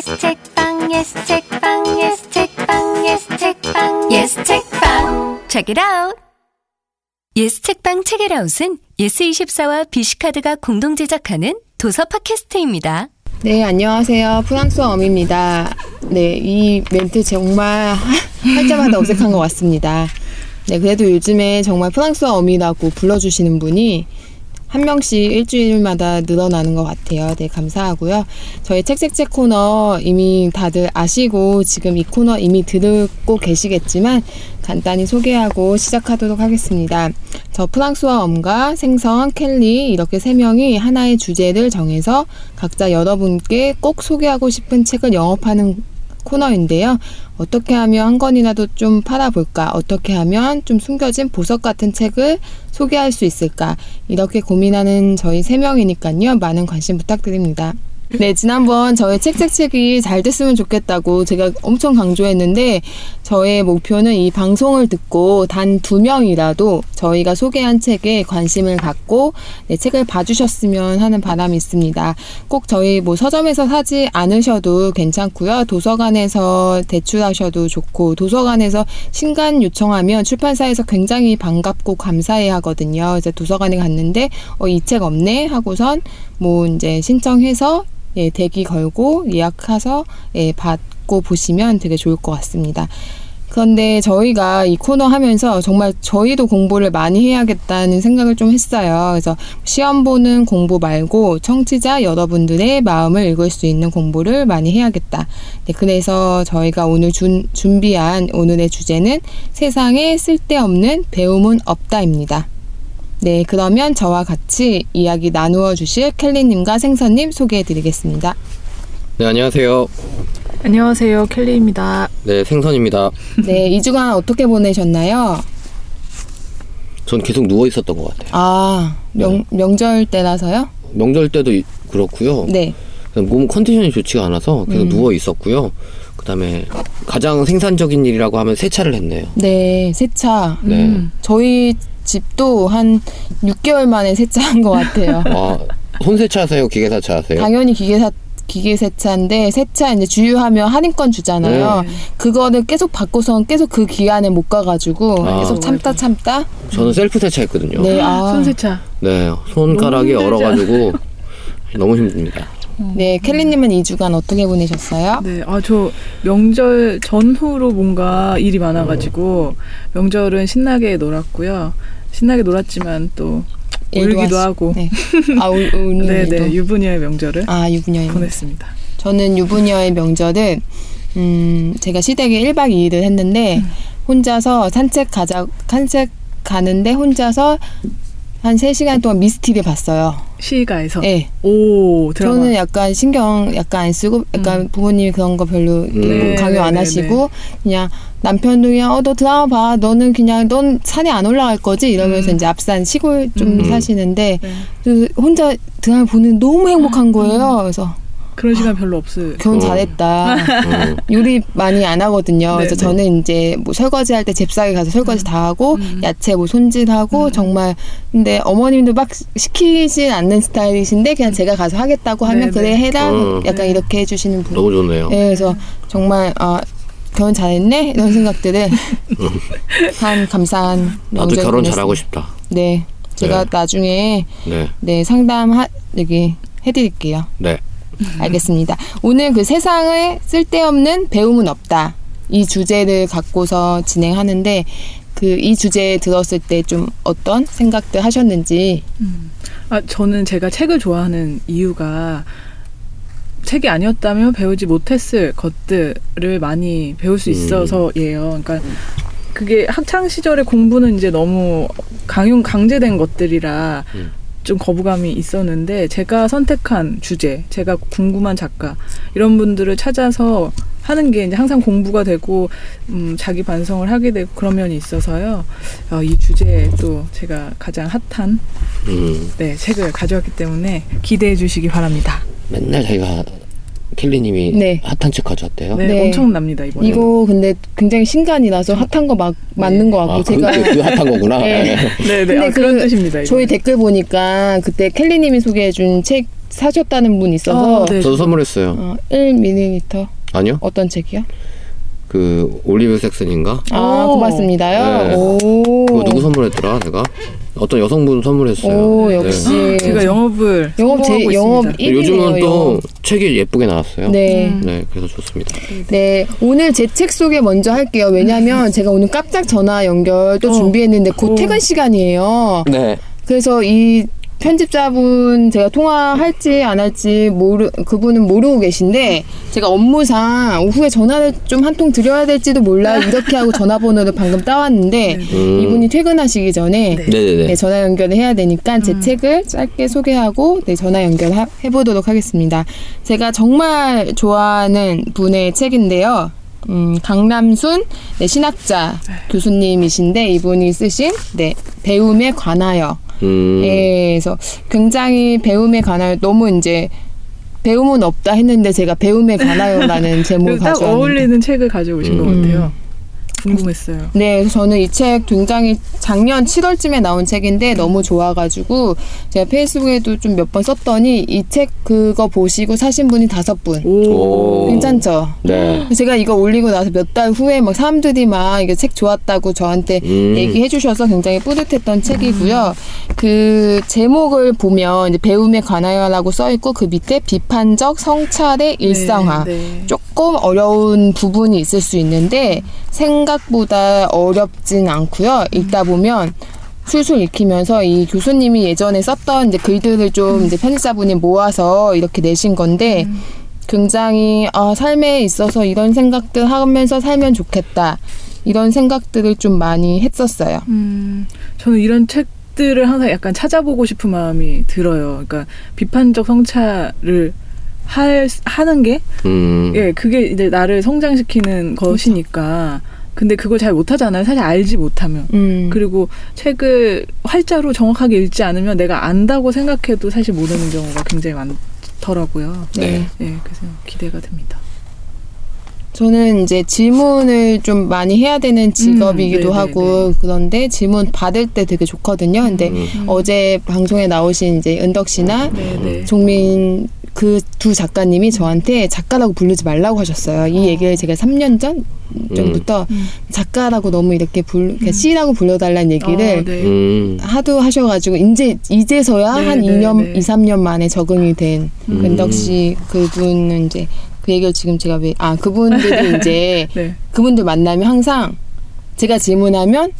yes 책방 yes 책방 yes 책방 yes 책방 yes 책방 Check it out. 예스 책방 책읽아웃은 예스24와 비시카드가 공동 제작하는 도서 팟캐스트입니다. 네, 안녕하세요. 프랑소와 엄입니다. 네, 이 멘트 정말 할 때마다 어색한 것 같습니다. 네, 그래도 요즘에 정말 프랑소와 엄이라고 불러주시는 분이 한 명씩 일주일마다 늘어나는 것 같아요. 네, 감사하고요. 저희 책책책 코너 이미 다들 아시고 지금 이 코너 이미 듣고 계시겠지만 간단히 소개하고 시작하도록 하겠습니다. 저 프랑스와 엄과 생선, 켈리 이렇게 세 명이 하나의 주제를 정해서 각자 여러분께 꼭 소개하고 싶은 책을 영업하는 코너인데요. 어떻게 하면 한 권이라도 좀 팔아볼까? 어떻게 하면 좀 숨겨진 보석 같은 책을 소개할 수 있을까? 이렇게 고민하는 저희 세 명이니까요. 많은 관심 부탁드립니다. 네, 지난번 저의 책책책이 잘 됐으면 좋겠다고 제가 엄청 강조했는데 저의 목표는 이 방송을 듣고 단 두 명이라도 저희가 소개한 책에 관심을 갖고 네, 책을 봐주셨으면 하는 바람이 있습니다. 꼭 저희 뭐 서점에서 사지 않으셔도 괜찮고요. 도서관에서 대출하셔도 좋고 도서관에서 신간 요청하면 출판사에서 굉장히 반갑고 감사해 하거든요. 이제 도서관에 갔는데 어, 이 책 없네 하고선 뭐 이제 신청해서 예, 대기 걸고 예약해서 예, 받고 보시면 되게 좋을 것 같습니다. 그런데 저희가 이 코너 하면서 정말 저희도 공부를 많이 해야겠다는 생각을 좀 했어요. 그래서 시험 보는 공부 말고 청취자 여러분들의 마음을 읽을 수 있는 공부를 많이 해야겠다. 네, 그래서 저희가 오늘 준, 준비한 오늘의 주제는 세상에 쓸데없는 배움은 없다입니다. 네, 그러면 저와 같이 이야기 나누어 주실 켈리님과 생선님 소개해 드리겠습니다. 네, 안녕하세요. 안녕하세요. 켈리입니다. 네, 생선입니다. 네, 이 주간 어떻게 보내셨나요? 전 계속 누워 있었던 것 같아요. 아, 명, 명절 때라서요? 명절 때도 이- 그렇고요. 네. 몸 컨디션이 좋지가 않아서 계속 누워 있었고요. 그다음에 가장 생산적인 일이라고 하면 세차를 했네요. 네, 세차. 네. 음. 저희 집도 한 6개월 만에 세차한 것 같아요. 아, 손 세차 하세요? 기계 세차하세요? 당연히 기계사 기계 세차인데 세차 이제 주유하면 할인권 주잖아요. 그거를 계속 받고선 계속 그 기간에 못 가가지고 아. 계속 참다 참다. 저는 셀프 세차했거든요. 네, 아, 손 세차. 네, 손가락이 얼어가지고 너무 힘듭니다. 네, 켈리님은 이 주간 어떻게 보내셨어요? 네, 아 저 명절 전후로 뭔가 일이 많아가지고 명절은 신나게 놀았고요. 신나게 놀았지만 또 울기도 하고. 네. 아, 울, 우는 네. 네, 유부녀의 명절을 아, 유부녀의 보냈습니다. 저는 유부녀의 명절은 음, 제가 시댁에 1박 2일을 했는데 혼자서 산책 가자 산책 가는데 혼자서 한 3시간 동안 미스티를 봤어요. 시가에서. 네. 오 드라마. 저는 약간 신경 약간 안 쓰고 약간 부모님이 그런 거 별로 네, 강요 안 네, 하시고 그냥 남편도 그냥 어 너 드라마 봐 너는 그냥 넌 산에 안 올라갈 거지 이러면서 음. 이제 앞산 시골 좀 음. 사시는데 네. 그 혼자 드라마 보는 너무 행복한 거예요. 그래서 그런 시간 별로 없을. 결혼 어. 잘했다. 음, 요리 많이 안 하거든요. 그래서 네네. 저는 이제 뭐 설거지 할 때 잽싸게 가서 설거지 다 하고 음. 야채 뭐 손질하고 정말 근데 어머님도 막 시키진 않는 스타일이신데 그냥 제가 가서 하겠다고 하면 네네. 그래 해라 음. 약간 네. 이렇게 해주시는 분. 너무 좋네요. 네, 그래서 정말 아 결혼 잘했네 이런 생각들을 한 감사한 나도 결혼. 잘하고 싶다. 네, 제가 네. 나중에 네, 네 상담 하 여기 해드릴게요. 네. 알겠습니다. 오늘 그 세상에 쓸데없는 배움은 없다. 이 주제를 갖고서 진행하는데 그 이 주제 들었을 때 좀 어떤 생각들 하셨는지 아 저는 제가 책을 좋아하는 이유가 책이 아니었다면 배우지 못했을 것들을 많이 배울 수 음. 있어서예요. 그러니까 그게 학창 시절의 공부는 이제 너무 강용 강제된 것들이라 음. 좀 거부감이 있었는데 제가 선택한 주제, 제가 궁금한 작가 이런 분들을 찾아서 하는 게 이제 항상 공부가 되고 음, 자기 반성을 하게 되고 그런 면이 있어서요. 어, 이 주제에 또 제가 가장 핫한 음, 네, 책을 가져왔기 때문에 기대해 주시기 바랍니다. 맨날 자기가 켈리님이 네. 핫한 책 가져왔대요. 네, 네. 엄청납니다 이번에. 이거 근데 굉장히 신간이라서 핫한 거 막 맞는 것 같고 아, 제가 그, 그 핫한 거구나. 네. 네, 네, 근데 아, 그런 그 뜻입니다. 이거. 저희 댓글 보니까 그때 켈리님이 소개해준 책 사셨다는 분 있어서 아, 네. 저도 선물했어요. 어, 1ml 아니요? 어떤 책이요? 그 올리브 섹슨인가? 아 오. 고맙습니다. 네. 오. 그거 누구 선물했더라? 내가 어떤 여성분 선물했어요. 오 네. 역시 제가 영업을 영업 제 영업 있습니다. 1위네요. 요즘은 또 책이 예쁘게 나왔어요. 네. 음. 네, 그래서 좋습니다. 네, 오늘 제 책 소개 먼저 할게요. 왜냐면 제가 오늘 깜짝 전화 연결 또 어. 준비했는데 곧 어. 퇴근 시간이에요. 네. 그래서 이 편집자분 제가 통화할지 안 할지 모르 그분은 모르고 계신데 제가 업무상 오후에 전화를 좀 한 통 드려야 될지도 몰라 이렇게 하고 전화번호를 방금 따왔는데 음. 이분이 퇴근하시기 전에 네. 네네네. 네, 전화 연결을 해야 되니까 제 음. 책을 짧게 소개하고 네, 전화 연결 해 보도록 하겠습니다. 제가 정말 좋아하는 분의 책인데요. 음, 강남순 네, 신학자 교수님이신데 이분이 쓰신 네, 배움에 관하여 음. 예, 그래서 굉장히 배움에 관하여 너무 이제 배움은 없다 했는데 제가 배움에 관하여라는 제목을 그래서 딱 가져왔는데 어울리는 책을 가져오신 것 음. 같아요. 궁금했어요. 네, 그래서 저는 이 책 굉장히 작년 7월쯤에 나온 책인데 너무 좋아가지고 제가 페이스북에도 좀 몇 번 썼더니 이 책 그거 보시고 사신 분이 다섯 분. 오. 괜찮죠? 네. 제가 이거 올리고 나서 몇 달 후에 막 사람들이 막 이게 책 좋았다고 저한테 음. 얘기해 주셔서 굉장히 뿌듯했던 책이고요. 그 제목을 보면 이제 배움에 관하여라고 써 있고 그 밑에 비판적 성찰의 일상화. 네, 네. 조금 어려운 부분이 있을 수 있는데 생각보다 어렵진 않고요. 읽다 보면 술술 읽히면서 이 교수님이 예전에 썼던 이제 글들을 좀 이제 편집자분이 모아서 이렇게 내신 건데 굉장히 아, 삶에 있어서 이런 생각들 하면서 살면 좋겠다. 이런 생각들을 좀 많이 했었어요. 음, 저는 이런 책들을 항상 약간 찾아보고 싶은 마음이 들어요. 그러니까 비판적 성찰을 할, 하는 게, 음. 예, 그게 이제 나를 성장시키는 것이니까. 근데 그걸 잘 못하잖아요. 사실 알지 못하면. 음. 그리고 책을 활자로 정확하게 읽지 않으면 내가 안다고 생각해도 사실 모르는 경우가 굉장히 많더라고요. 네. 예, 그래서 기대가 됩니다. 저는 이제 질문을 좀 많이 해야 되는 직업이기도 음, 네, 하고 그런데 질문 받을 때 되게 좋거든요. 근데 음. 어제 방송에 나오신 이제 은덕 씨나 네, 네. 종민 그 두 작가님이 저한테 작가라고 부르지 말라고 하셨어요. 이 얘기를 제가 3년 전 전부터 음. 작가라고 너무 이렇게 불 그러니까 C라고 불러달라는 얘기를 어, 네. 음. 하도 하셔가지고 이제 이제서야 네, 한 네, 2년 네. 2, 3년 만에 적응이 된 음. 은덕 씨 그분은 이제 그 얘기를 지금 제가 왜 아 그분들이 이제 네. 그분들 만나면 항상 제가 질문하면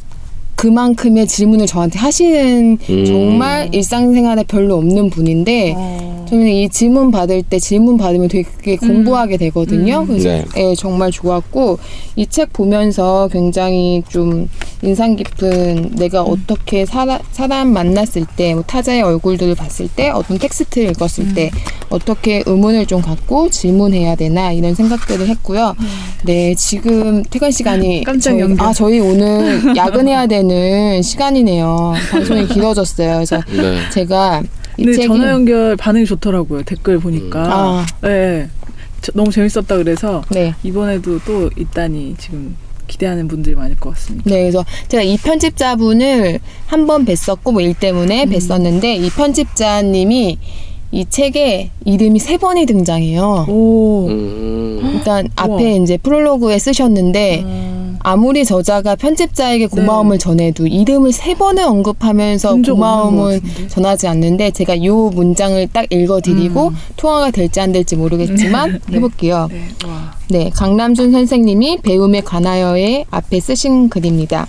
그만큼의 질문을 저한테 하시는 음. 정말 일상생활에 별로 없는 분인데 어. 저는 이 질문 받을 때 질문 받으면 되게 공부하게 되거든요. 음. 그래서 네. 예, 정말 좋았고 이 책 보면서 굉장히 좀 인상 깊은 내가 어떻게 사라, 사람 만났을 때, 뭐 타자의 얼굴들을 봤을 때, 어떤 텍스트를 읽었을 때 어떻게 의문을 좀 갖고 질문해야 되나 이런 생각들을 했고요. 네, 지금 퇴근 시간이 깜짝 저희, 연결. 아 저희 오늘 야근해야 되는 시간이네요. 방송이 길어졌어요. 그래서 네. 제가 이 근데 책이 전화 연결 반응이 좋더라고요. 댓글 보니까. 아. 네. 저- 너무 재밌었다 그래서 네. 이번에도 또 있다니 지금 기대하는 분들이 많을 것 같습니다. 네, 그래서 제가 이 편집자분을 한 번 뵀었고 뭐 일 때문에 음. 뵀었는데 이 편집자님이 이 책에 이름이 세 번이 등장해요. 오. 음. 일단 앞에 우와. 이제 프롤로그에 쓰셨는데 음. 아무리 저자가 편집자에게 고마움을 전해도 이름을 세 번을 언급하면서 네. 고마움을. 전하지 않는데 제가 요 문장을 딱 읽어드리고 음. 통화가 될지 안 될지 모르겠지만 네. 해볼게요. 네. 와. 네, 강남준 선생님이 배움에 관하여의 앞에 쓰신 글입니다.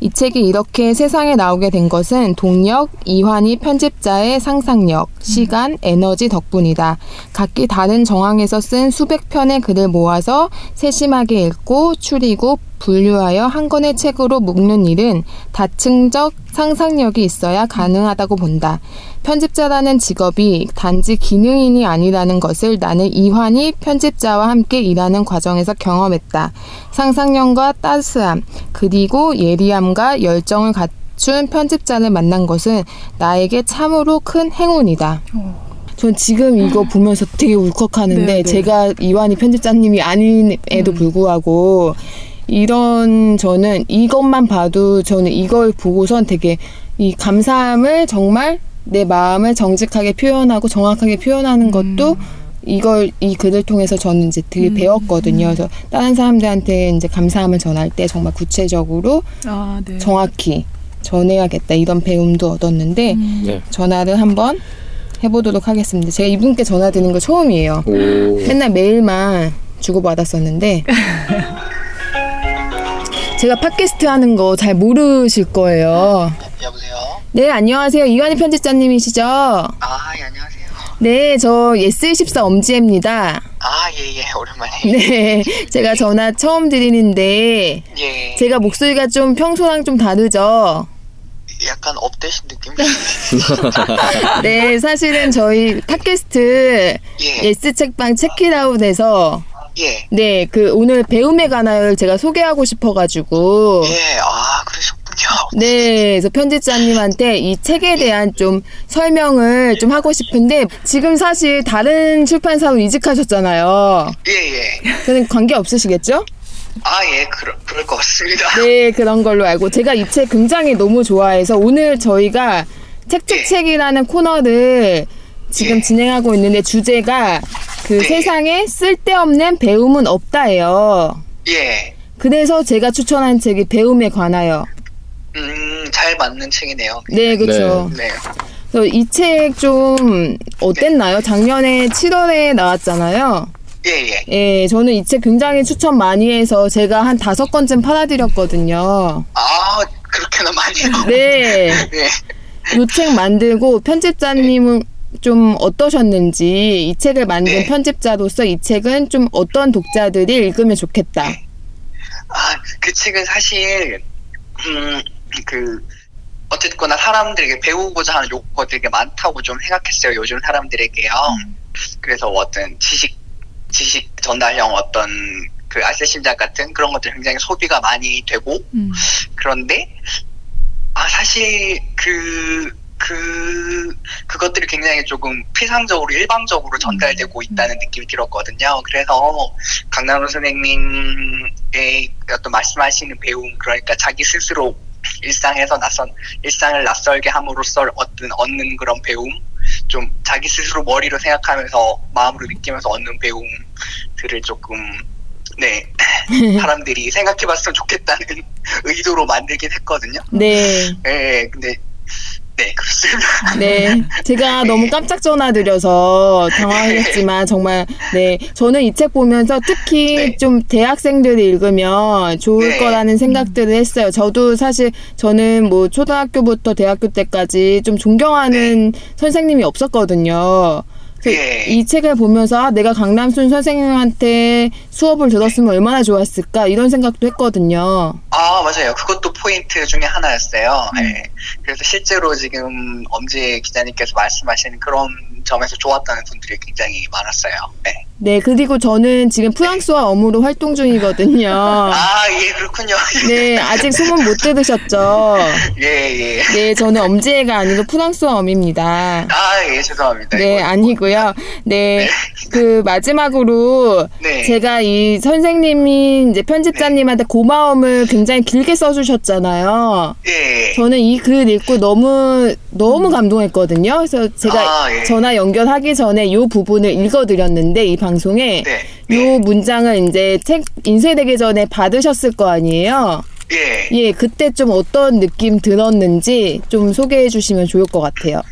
네. 이 책이 이렇게 세상에 나오게 된 것은 동력, 이환희 편집자의 상상력, 시간, 에너지 덕분이다. 각기 다른 정황에서 쓴 수백 편의 글을 모아서 세심하게 읽고 추리고 분류하여 한 권의 책으로 묶는 일은 다층적 상상력이 있어야 가능하다고 본다. 편집자라는 직업이 단지 기능인이 아니라는 것을 나는 이환희 편집자와 함께 일하는 과정에서 경험했다. 상상력과 따스함, 그리고 예리함 과 열정을 갖춘 편집자를 만난 것은 나에게 참으로 큰 행운이다. 전 지금 이거 보면서 되게 울컥하는데 네, 네. 제가 이완희 편집자님이 아님에도 불구하고 이런 저는 이것만 봐도 저는 이걸 보고선 되게 이 감사함을 정말 내 마음을 정직하게 표현하고 정확하게 표현하는 것도 이걸 이 글을 통해서 저는 이제 되게 배웠거든요. 그래서 다른 사람들한테 이제 감사함을 전할 때 정말 구체적으로 아, 네. 정확히 전해야겠다 이런 배움도 얻었는데 네. 전화를 한번 해보도록 하겠습니다. 제가 이분께 전화 드는 거 처음이에요. 오. 맨날 메일만 주고받았었는데 제가 팟캐스트 하는 거 잘 모르실 거예요. 여보세요? 네, 안녕하세요. 이완희 편집자님이시죠? 아, 예, 안녕하세요. 네, 저 예스24 엄지혜입니다. 아, 예, 예, 오랜만에. 네, 제가 전화 처음 드리는데 예, 제가 목소리가 좀 평소랑 좀 다르죠? 약간 up되신 느낌? 네, 사실은 저희 팟캐스트 예, 예스 책방 책읽아웃에서 예, 네, 그 오늘 배움에 관하여 제가 소개하고 싶어가지고 예, 아, 그러셨군요. 네, 그래서 편집자님한테 이 책에 대한 좀 설명을 좀 하고 싶은데 지금 사실 다른 출판사로 이직하셨잖아요. 예, 예. 그는 관계 없으시겠죠? 아, 예, 그러, 그럴 것 같습니다. 네, 그런 걸로 알고 제가 이 책 굉장히 너무 좋아해서 오늘 저희가 책책책이라는 코너를 지금 예. 진행하고 있는데 주제가 그 네. 세상에 쓸데없는 배움은 없다예요. 예, 그래서 제가 추천한 책이 배움에 관하여. 음, 잘 맞는 책이네요. 네, 그렇죠. 네, 그래서 이 책 좀 어땠나요? 작년에 7월에 나왔잖아요. 예, 예. 예, 저는 이 책 굉장히 추천 많이 해서 제가 한 다섯 건쯤 팔아드렸거든요. 아, 그렇게나 많이요? 네, 네. 이책 만들고 편집자님은 좀 어떠셨는지 이 책을 만든 네. 편집자로서 이 책은 좀 어떤 독자들이 읽으면 좋겠다. 아, 그 책은 사실, 음, 그, 어쨌거나 사람들에게 배우고자 하는 욕구가 되게 많다고 좀 생각했어요. 요즘 사람들에게요. 그래서 어떤 지식, 지식 전달형 어떤 그 아세심작 같은 그런 것들 굉장히 소비가 많이 되고, 음. 그런데, 아, 사실 그, 그, 그것들이 굉장히 조금 피상적으로 일방적으로 전달되고 있다는 느낌이 들었거든요. 그래서 강남호 선생님의 어떤 말씀하시는 배움, 그러니까 자기 스스로 일상에서 낯선, 일상을 낯설게 함으로써 어떤 얻는 그런 배움, 좀 자기 스스로 머리로 생각하면서 마음으로 느끼면서 얻는 배움들을 조금 네 사람들이 생각해봤으면 좋겠다는 의도로 만들긴 했거든요. 네. 네, 근데 네 그렇습니다. 네, 제가 너무 깜짝 전화 드려서 당황했지만 정말 네 저는 이 책 보면서 특히 네. 좀 대학생들이 읽으면 좋을 네. 거라는 생각들을 했어요. 저도 사실 저는 뭐 초등학교부터 대학교 때까지 좀 존경하는 선생님이 없었거든요. 그래서 예. 이 책을 보면서 아, 내가 강남순 선생님한테 수업을 들었으면 얼마나 좋았을까 이런 생각도 했거든요. 아 맞아요. 그것도 포인트 중에 하나였어요. 네. 그래서 실제로 지금 엄지 기자님께서 말씀하시는 그런 점에서 좋았다는 분들이 굉장히 많았어요. 네. 네, 그리고 저는 지금 프랑스와 어무로 활동 중이거든요. 아 예 그렇군요. 네, 아직 소문 못 들으셨죠? 예 예. 네, 저는 엄지애가 아니고 프랑스어 엄입니다. 아 예 죄송합니다. 네. 아니고요. 네, 그 마지막으로 네. 제가 이 선생님이 이제 편집자님한테 고마움을 굉장히 길게 써주셨잖아요. 예. 저는 이 글 읽고 너무 너무 감동했거든요. 그래서 제가 아, 예. 전화 연결하기 전에 이 부분을 읽어드렸는데 이 방송에 네. 이 문장을 이제 책 인쇄되기 전에 받으셨을 거 아니에요. 예. 예, 그때 좀 어떤 느낌 들었는지 좀 소개해 주시면 좋을 것 같아요.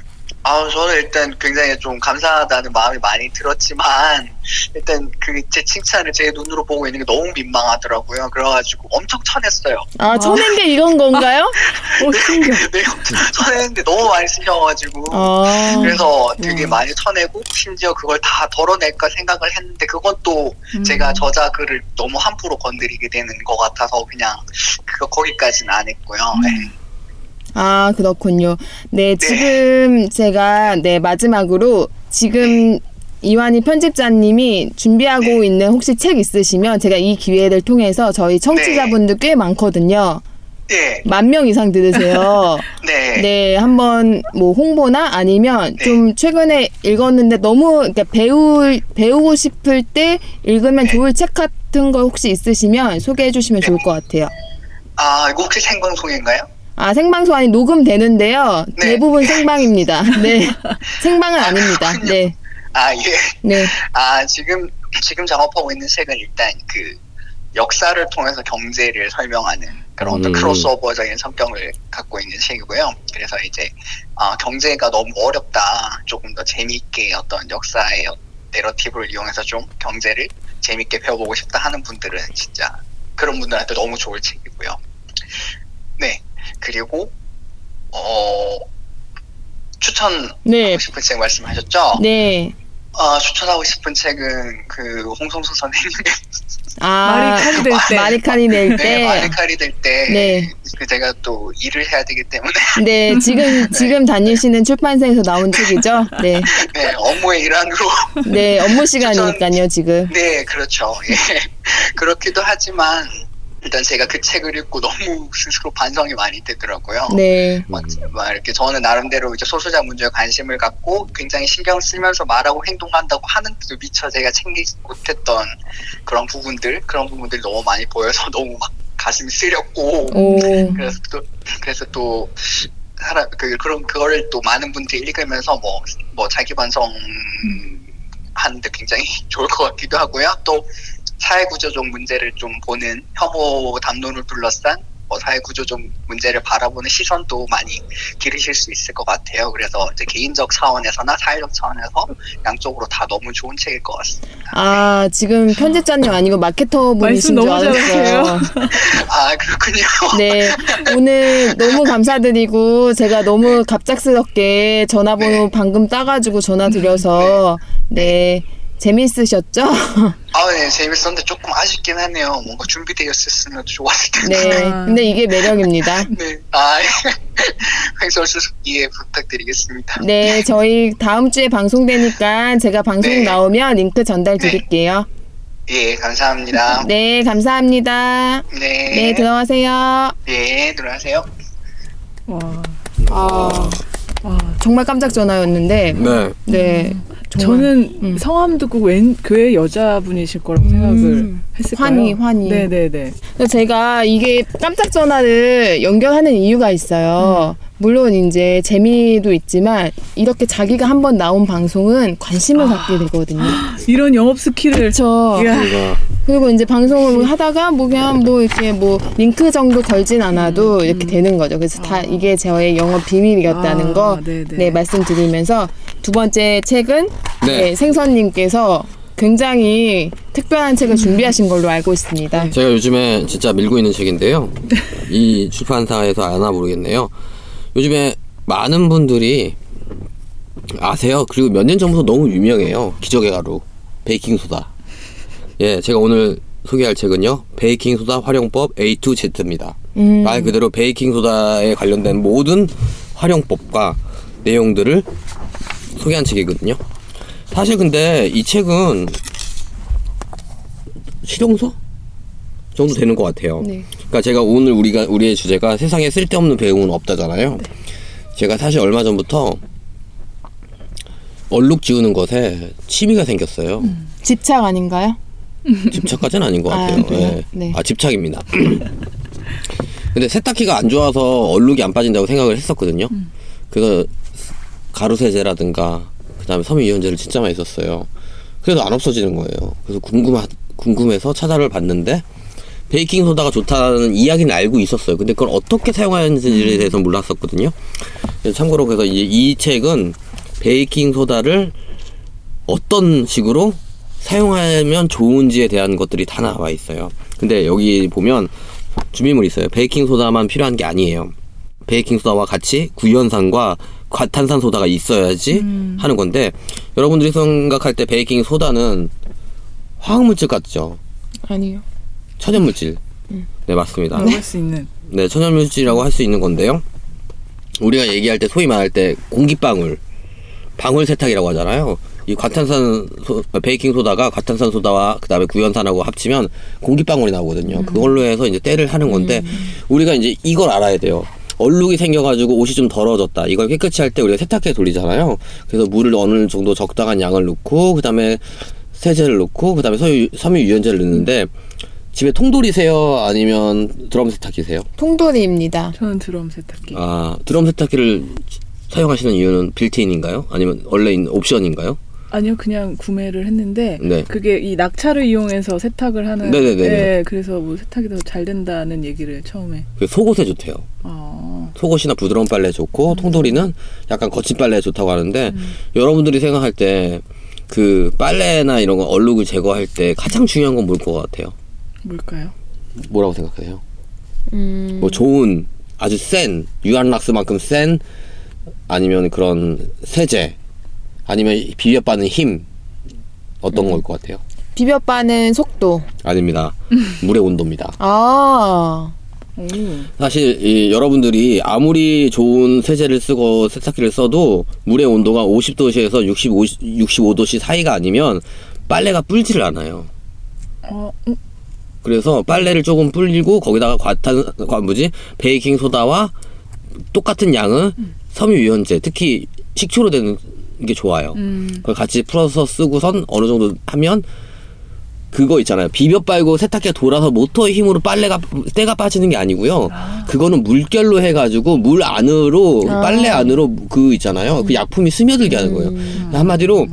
아, 저는 일단 굉장히 좀 감사하다는 마음이 많이 들었지만, 일단 그 제 칭찬을 제 눈으로 보고 있는 게 너무 민망하더라고요. 그래가지고 엄청 쳐냈어요. 아, 쳐낸 게 이건 건가요? 어, 신기해. 네, 쳐냈는데 너무 많이 쓰셔가지고. 아, 그래서 되게 음. 많이 쳐내고, 심지어 그걸 다 덜어낼까 생각을 했는데, 그건 또 제가 저자 글을 너무 함부로 건드리게 되는 것 같아서 그냥 그거 거기까지는 안 했고요. 네. 아, 그렇군요. 네, 지금 제가 네, 마지막으로 지금 이완희 편집자님이 준비하고 있는 혹시 책 있으시면 제가 이 기회를 통해서 저희 청취자분들 꽤 많거든요. 네. 만명 이상 들으세요. 네. 네, 한번 뭐 홍보나 아니면 네. 좀 최근에 읽었는데 너무 그러니까 배울 배우고 싶을 때 읽으면 네. 좋을 책 같은 거 혹시 있으시면 소개해 주시면 좋을 것 같아요. 아, 이거 혹시 생방송인가요? 아 생방송 아니 녹음되는데요. 네. 대부분 생방입니다. 네, 생방은 아닙니다. 네, 아 예. 네, 아 지금 지금 작업하고 있는 책은 일단 그 역사를 통해서 경제를 설명하는 그런 어떤 음. 크로스오버적인 성격을 갖고 있는 책이고요. 그래서 이제 아, 경제가 너무 어렵다. 조금 더 재미있게 어떤 역사의 내러티브를 이용해서 좀 경제를 재밌게 배워보고 싶다 하는 분들은 진짜 그런 분들한테 너무 좋을 책이고요. 네. 그리고 어 추천하고 네, 싶은 책 말씀하셨죠? 네. 어, 추천하고 싶은 책은 그 홍성수 선생님의 아, 칼이 될 때. 말이 칼이 낼 네, 때. 마리칼이 될때 네. 그 제가 또 일을 해야 되기 때문에 네, 지금 지금 다니시는 출판사에서 나온 책이죠. 네, 네, 업무의 일환으로 네 업무 시간이니까요 지금. 네, 그렇죠. 예. 그렇기도 하지만 일단 제가 그 책을 읽고 너무 스스로 반성이 많이 되더라고요. 네, 막, 막 이렇게 저는 나름대로 이제 소수자 문제에 관심을 갖고 굉장히 신경 쓰면서 말하고 행동한다고 하는데도 미처 제가 챙기지 못했던 그런 부분들 그런 부분들이 너무 많이 보여서 너무 막 가슴이 쓰렸고. 오, 그래서 또 그래서 또 사람 그 그런 그거를 또 많은 분들이 읽으면서 뭐뭐 자기 반성 하는데 굉장히 좋을 것 같기도 하고요. 또 사회 구조적 문제를 좀 보는 혐오 담론을 둘러싼 뭐 사회 구조적 문제를 바라보는 시선도 많이 기르실 수 있을 것 같아요. 그래서 이제 개인적 차원에서나 사회적 차원에서 양쪽으로 다 너무 좋은 책일 것 같습니다. 아 지금 편집자님 아니고 마케터 분이신 줄 알았어요. 아 그렇군요. 네, 오늘 너무 감사드리고 제가 너무 갑작스럽게 전화번호 네. 방금 따가지고 전화 드려서 네 재밌으셨죠? 아, 네, 재밌었는데 조금 아쉽긴 하네요. 뭔가 준비되었으면 좋았을 텐데. 네, 아. 근데 이게 매력입니다. 네. 아, 횡설수설 이해 부탁드리겠습니다. 네, 저희 다음 주에 방송되니까 제가 방송 네. 나오면 링크 전달 드릴게요. 예, 감사합니다. 네, 감사합니다. 네. 네, 들어가세요. 예, 들어가세요. 와, 아, 와. 정말 깜짝 전화였는데, 네. 네. 정말. 저는 음. 성함 듣고 웬 교회 여자분이실 거라고 음. 생각을 했을까요? 환희, 환희. 네네네. 제가 이게 깜짝 전화를 연결하는 이유가 있어요. 물론 이제 재미도 있지만 이렇게 자기가 한번 나온 방송은 관심을 갖게 되거든요. 이런 영업 skill을. 그렇죠. 그리고 이제 방송을 하다가 뭐 그냥 뭐 이렇게 뭐 링크 정도 걸진 않아도 이렇게 되는 거죠. 그래서 다 이게 저의 영업 비밀이었다는 아, 거 네네. 네, 말씀드리면서 두 번째 책은 네. 네, 생선님께서 굉장히 특별한 책을 준비하신 걸로 알고 있습니다. 제가 요즘에 진짜 밀고 있는 책인데요. 이 출판사에서 아나 모르겠네요. 요즘에 많은 분들이 아세요. 그리고 몇 년 전부터 너무 유명해요. 기적의 가루, 베이킹 소다. 예, 제가 오늘 소개할 책은요. 베이킹 소다 활용법 A to Z입니다. 음. 말 그대로 베이킹 소다에 관련된 모든 활용법과 내용들을 소개한 책이거든요. 사실 근데 이 책은 실용서 정도 되는 것 같아요. 네. 그러니까 제가 오늘 우리가 우리의 주제가 세상에 쓸데없는 배움은 없다잖아요. 제가 사실 얼마 전부터 얼룩 지우는 것에 취미가 생겼어요. 집착 아닌가요? 집착까지는 아닌 것 아, 같아요. 예. 네. 아 집착입니다. 근데 세탁기가 안 좋아서 얼룩이 안 빠진다고 생각을 했었거든요. 그래서 가루 세제라든가 그다음에 섬유유연제를 진짜 많이 썼어요. 그래도 안 없어지는 거예요. 그래서 궁금하, 궁금해서 찾아를 봤는데 베이킹 소다가 좋다는 이야기는 알고 있었어요. 근데 그걸 어떻게 사용하는지에 대해서 몰랐었거든요. 참고로 그래서 이, 이 책은 베이킹 소다를 어떤 식으로 사용하면 좋은지에 대한 것들이 다 나와 있어요. 근데 여기 보면 준비물이 있어요. 베이킹 소다만 필요한 게 아니에요. 베이킹 소다와 같이 구연산과 과탄산 소다가 있어야지 하는 건데 여러분들이 생각할 때 베이킹 소다는 화학 물질 같죠? 아니요. 천연물질. 네 맞습니다. 먹을 수 있는. 네, 천연물질이라고 할 수 있는 건데요. 우리가 얘기할 때 소위 말할 때 공기방울, 방울 세탁이라고 하잖아요. 이 과탄산 소, 베이킹 소다가 과탄산 소다와 그 다음에 구연산하고 합치면 공기방울이 나오거든요. 그걸로 해서 이제 때를 하는 건데 우리가 이제 이걸 알아야 돼요. 얼룩이 생겨가지고 옷이 좀 더러워졌다. 이걸 깨끗이 할 때 우리가 세탁기에 돌리잖아요. 그래서 물을 어느 정도 적당한 양을 넣고 그 다음에 세제를 넣고 그 다음에 섬유, 섬유유연제를 넣는데 집에 통돌이세요? 아니면 드럼 세탁기세요? 통돌이입니다. 저는 드럼 세탁기. 아, 드럼 세탁기를 사용하시는 이유는 빌트인인가요? 아니면 원래 있는 옵션인가요? 아니요, 그냥 구매를 했는데 네. 그게 이 낙차를 이용해서 세탁을 하는. 네네네네. 네, 그래서 뭐 세탁이 더 잘 된다는 얘기를 처음에. 그 속옷에 좋대요. 아, 속옷이나 부드러운 빨래 좋고 통돌이는 약간 거친 빨래에 좋다고 하는데 음. 여러분들이 생각할 때 그 빨래나 이런 거 얼룩을 제거할 때 가장 중요한 건 뭘 것 같아요? 뭘까요? 뭐라고 생각하세요? 음, 뭐 좋은 아주 센 유한락스만큼 센 아니면 그런 세제 아니면 비벼 빠는 힘 어떤 걸것 같아요? 비벼 빠는 속도. 아닙니다. 물의 온도입니다. 아, 오. 사실 이 여러분들이 아무리 좋은 세제를 쓰고 세탁기를 써도 물의 온도가 50도씨에서 65, 65도씨 사이가 아니면 빨래가 불지를 않아요. 어, 음, 그래서 빨래를 조금 불리고 거기다가 과탄 과 뭐지 베이킹 소다와 똑같은 양의 섬유 유연제 특히 식초로 된게 좋아요. 음. 그걸 같이 풀어서 쓰고선 어느 정도 하면 그거 있잖아요. 비벼 빨고 세탁기가 돌아서 모터의 힘으로 빨래가 때가 빠지는 게 아니고요. 그거는 물결로 해가지고 물 안으로 아. 빨래 안으로 그 있잖아요. 그 약품이 스며들게 하는 거예요. 음. 한마디로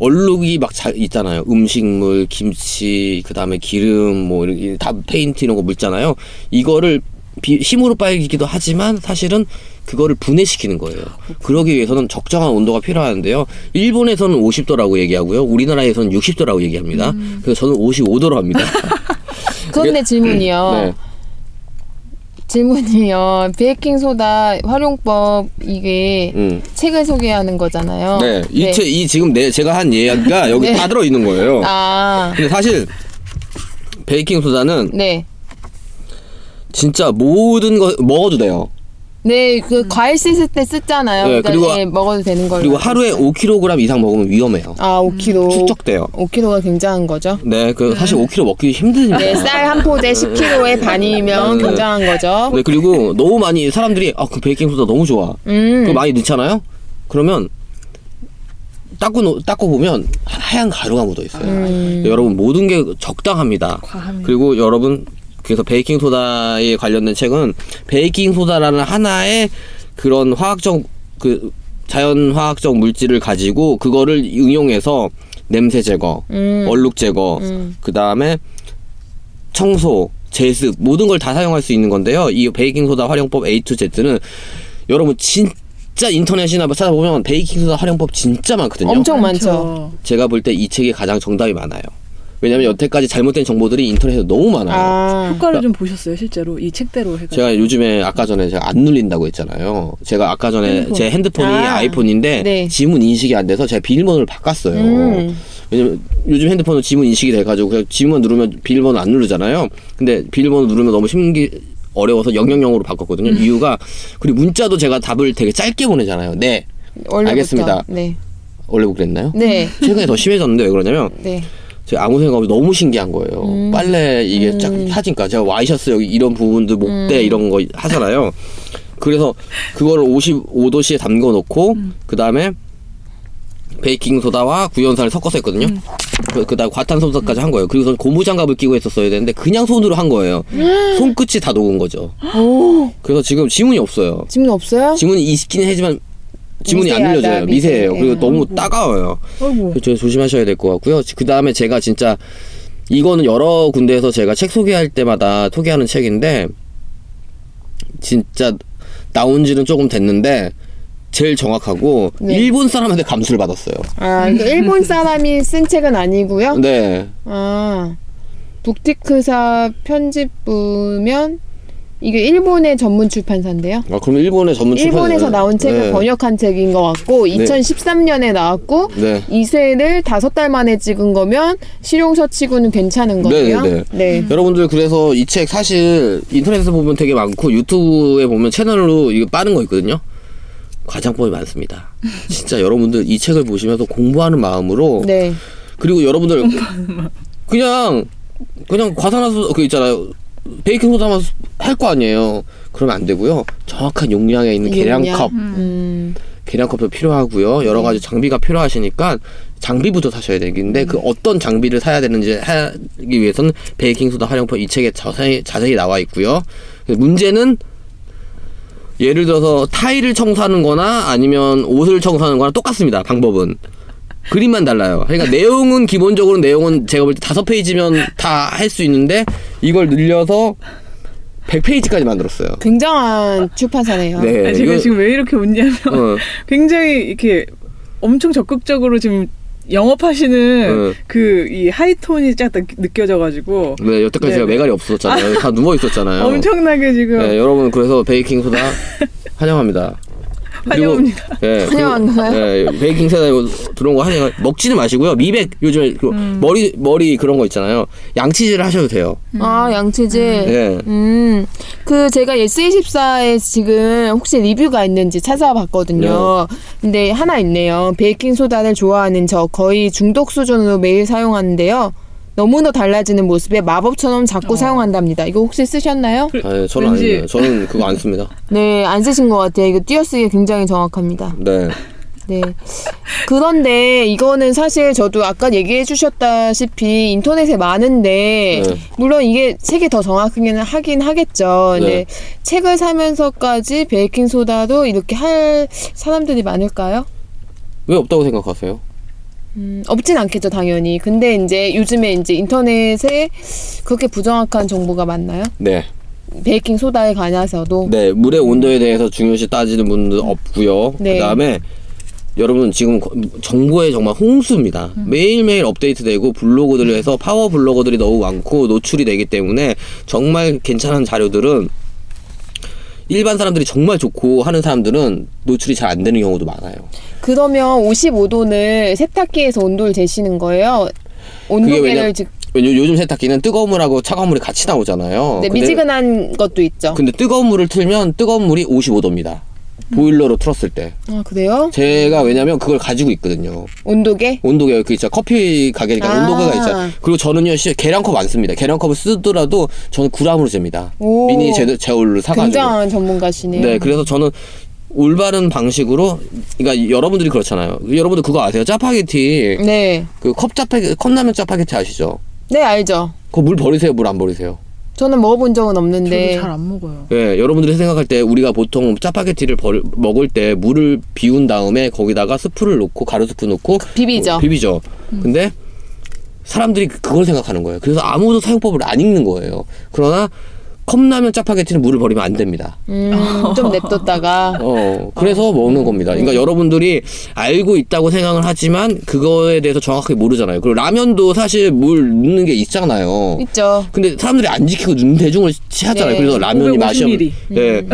얼룩이 막 자, 있잖아요. 음식물, 김치, 그 다음에 기름, 뭐, 다 페인트 이런 거 묻잖아요. 이거를 비, 힘으로 빨기도 하지만 사실은 그거를 분해시키는 거예요. 그러기 위해서는 적정한 온도가 필요하는데요. 일본에서는 50도라고 얘기하고요. 우리나라에서는 60도라고 얘기합니다. 그래서 저는 55도로 합니다. 그런데 질문이요. 네. 질문이요. 베이킹 소다 활용법 이게 음. 책을 소개하는 거잖아요. 네. 이, 체- 이 지금 내, 제가 한 이야기가 여기 네. 다 들어 있는 거예요. 아, 근데 사실 베이킹 소다는 네. 진짜 모든 거 먹어도 돼요. 네, 그 과일 씻을 때 쓰잖아요. 네, 그러니까 그리고- 예, 먹어도 되는 걸로. 그리고 하루에 있어요. 5kg 이상 먹으면 위험해요. 아, 5kg. 축적돼요. 5kg가 굉장한 거죠. 네, 그 사실 5kg 먹기 힘듭니다. 네, 쌀 한 포대 10kg의 반이면 네. 굉장한 거죠. 네, 그리고 너무 많이 사람들이 아, 그 베이킹 소다 너무 좋아. 음. 그거 많이 넣잖아요. 그러면 닦고 놓- 닦고 보면 하얀 가루가 묻어 있어요. 음. 여러분 모든 게 적당합니다. 과합니다. 그리고 여러분 그래서 베이킹 소다에 관련된 책은 베이킹 소다라는 하나의 그런 화학적 그 자연 화학적 물질을 가지고 그거를 응용해서 냄새 제거, 음. 얼룩 제거, 음. 그 다음에 청소, 제습 모든 걸 다 사용할 수 있는 건데요. 이 베이킹 소다 활용법 A to Z는 여러분 진짜 인터넷이나 뭐 찾아보면 베이킹 소다 활용법 진짜 많거든요. 엄청 많죠. 제가 볼 때 이 책이 가장 정답이 많아요. 왜냐면 여태까지 잘못된 정보들이 인터넷에 너무 많아요. 아, 효과를 좀 보셨어요, 실제로 이 책대로 해가지고. 제가 요즘에 아까 전에 제가 안 눌린다고 했잖아요. 제가 아까 전에 핸드폰. 제 핸드폰이 아, 아, 이폰인데 네. 지문 인식이 안 돼서 제가 비밀번호를 바꿨어요. 음. 왜냐면 요즘 핸드폰은 지문 인식이 돼가지고 그냥 지문만 누르면 비밀번호 안 누르잖아요. 근데 비밀번호 누르면 너무 신기 어려워서 000으로 바꿨거든요. 이유가 그리고 문자도 제가 답을 되게 짧게 보내잖아요. 네. 원래부터. 알겠습니다. 네. 원래 그랬나요? 네. 최근에 더 심해졌는데 왜 그러냐면 네. 제가 아무 생각 없이 너무 신기한 거예요. 음. 빨래 이게 쫙 사진가 제가 와이셔츠 여기 이런 부분들 목대 음. 이런 거 하잖아요. 그래서 그거를 55도씨에 담궈 놓고 그 다음에 베이킹 소다와 구연산을 섞어서 했거든요. 그, 그다음 과탄소다까지 한 거예요. 그리고 저는 고무 장갑을 끼고 했었어야 되는데 그냥 손으로 한 거예요. 손끝이 다 녹은 거죠. 오, 그래서 지금 지문이 없어요. 지문 없어요? 지문이 있긴 하지만 지문이 안 미세하다, 늘려져요. 미세. 미세해요. 그리고 예. 너무 따가워요. 그래서 조심하셔야 될 것 같고요. 그 다음에 제가 진짜 이거는 여러 군데에서 제가 책 소개할 때마다 소개하는 책인데 진짜 나온 지는 조금 됐는데 제일 정확하고 네. 일본 사람한테 감수를 받았어요. 아, 일본 사람이 쓴 책은 아니고요. 네. 아, 북티크사 편집부면 이게 일본의 전문 출판사인데요. 아, 그럼 일본의 전문 출판 일본에서 나온 책을 번역한 책인 것 같고 2013년에 나왔고 네. 이세를 다섯 달 만에 찍은 거면 실용서 치고는 괜찮은 거고요. 네네네. 네. 여러분들 그래서 이 책 사실 인터넷에서 보면 되게 많고 유튜브에 보면 채널로 이거 빠른 거 있거든요. 과장법이 많습니다. 진짜 여러분들 이 책을 보시면서 공부하는 마음으로 네. 그리고 여러분들 그냥 그냥 과산화수 그 있잖아요. 베이킹 소다 만 할 거 아니에요. 그러면 안 되고요. 정확한 용량에 있는 용량. 계량컵, 음. 계량컵도 필요하고요. 여러 가지 장비가 필요하시니까 장비부터 사셔야 되는데 그 어떤 장비를 사야 되는지 하기 위해서는 베이킹 소다 활용법 이 책에 자세히 자세히 나와 있고요. 문제는 예를 들어서 타일을 청소하는 거나 아니면 옷을 청소하는 거나 똑같습니다. 방법은. 그림만 달라요. 그러니까 내용은 기본적으로 내용은 제가 볼 때 다섯 페이지면 다 할 수 있는데 이걸 늘려서 100페이지까지 만들었어요. 굉장한 출판사네요. 네. 아니, 제가 이거- 지금 왜 이렇게 웃냐면 어. 굉장히 이렇게 엄청 적극적으로 지금 영업하시는 어. 그이 하이톤이 쫙 느- 느껴져가지고 네, 여태까지 네, 제가 네. 메갈이 없었잖아요. 다 누워 있었잖아요. 엄청나게 지금 네, 여러분 그래서 베이킹 소다 환영합니다. 환영합니다. 네, 환영한가요? 네, 베이킹 소다 이거 들어온 거 환영. 먹지는 마시고요. 미백 요즘에 그 음. 머리 머리 그런 거 있잖아요. 양치질을 하셔도 돼요. 아 양치질. 네. 음, 그 제가 예스24에 지금 혹시 리뷰가 있는지 찾아봤거든요. 근데 하나 있네요. 베이킹 소다를 좋아하는 저 거의 중독 수준으로 매일 사용하는데요. 너무나 달라지는 모습에 마법처럼 자꾸 어. 사용한답니다. 이거 혹시 쓰셨나요? 아, 네, 저는 왠지- 아니에요. 저는 그거 안 씁니다. 네, 안 쓰신 것 같아요. 이거 띄어쓰기 굉장히 정확합니다. 네. 네. 그런데 이거는 사실 저도 아까 얘기해 주셨다시피 인터넷에 많은데 네. 물론 이게 책이 더 정확하게는 하긴 하겠죠. 근데 네. 책을 사면서까지 베이킹 소다도 이렇게 할 사람들이 많을까요? 왜 없다고 생각하세요? 음, 없진 않겠죠, 당연히. 근데 이제 요즘에 이제 인터넷에 그렇게 부정확한 정보가 많나요? 네. 베이킹 소다에 관해서도. 네, 물의 온도에 대해서 중요시 따지는 분도 없고요. 네. 그다음에 여러분 지금 거- 정보의 정말 홍수입니다. 매일매일 업데이트되고 블로그들을 해서 파워 블로거들이 너무 많고 노출이 되기 때문에 정말 괜찮은 자료들은 일반 사람들이 정말 좋고 하는 사람들은 노출이 잘 안 되는 경우도 많아요. 그러면 55도는 세탁기에서 온도를 재시는 거예요? 온도계를 즉 요즘 세탁기는 뜨거운 물하고 차가운 물이 같이 나오잖아요. 네, 근데- 미지근한 것도 있죠. 근데 뜨거운 물을 틀면 뜨거운 물이 55도입니다. 보일러로 틀었을 때. 아 그래요? 제가 왜냐면 그걸 가지고 있거든요. 온도계? 온도계 그 있죠 커피 가게니까 아. 온도계가 있죠. 그리고 저는요 시- 계량컵 안 씁니다. 계량컵을 쓰더라도 저는 9람으로 잽니다. 오. 미니 제 제올로 사가지고. 굉장한 전문가시네요. 네, 그래서 저는 올바른 방식으로 그러니까 여러분들이 그렇잖아요. 여러분들 그거 아세요? 짜파게티 네. 그 컵 짜파게 컵라면 짜파게티 아시죠? 네, 알죠. 그거 물 버리세요, 물 안 버리세요? 저는 먹어본 적은 없는데. 저도 잘 안 먹어요. 예, 여러분들이 생각할 때 우리가 보통 짜파게티를 벌, 먹을 때 물을 비운 다음에 거기다가 스프를 넣고 가루 스프 넣고 비비죠. 어, 비비죠. 근데 사람들이 그- 그걸 생각하는 거예요. 그래서 아무도 사용법을 안 읽는 거예요. 그러나 컵라면 짜파게티는 물을 버리면 안 됩니다. 음, 좀 냅뒀다가. 어, 그래서 먹는 겁니다. 그러니까 여러분들이 알고 있다고 생각을 하지만 그거에 대해서 정확하게 모르잖아요. 그리고 라면도 사실 물 넣는 게 있잖아요. 있죠. 근데 사람들이 안 지키고 눈 대중을 하잖아요. 네. 그래서 라면이 맛이 없 550ml. 네.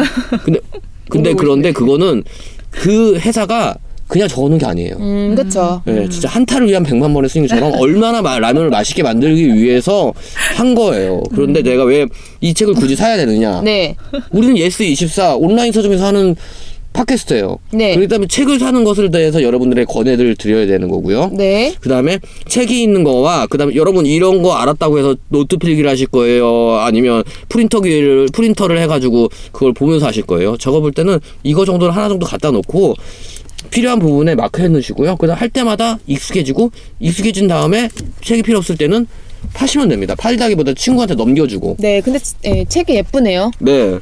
근데 근데 그런데 그거는 그 회사가 그냥 적어놓은 게 아니에요. 음, 그쵸. 예, 진짜 한타를 위한 백만 번의 승리처럼 얼마나 마- 라면을 맛있게 만들기 위해서 한 거예요. 그런데 내가 왜 이 책을 굳이 사야 되느냐? 네. 우리는 예스 24 온라인 서점에서 하는 팟캐스트예요. 네. 그렇기 때문에 책을 사는 것을 대해서 여러분들의 권해를 드려야 되는 거고요. 네. 그 다음에 책이 있는 거와 그 다음에 여러분 이런 거 알았다고 해서 노트 필기를 하실 거예요 아니면 프린터기를 프린터를 해 가지고 그걸 보면서 하실 거예요 저거 볼 때는 이거 정도를 하나 정도 갖다 놓고 필요한 부분에 마크 해 놓으시고요 그 다음 할 때마다 익숙해지고 익숙해진 다음에 책이 필요 없을 때는 파시면 됩니다 팔다기보다 친구한테 넘겨주고 네, 근데 예, 책이 예쁘네요. 네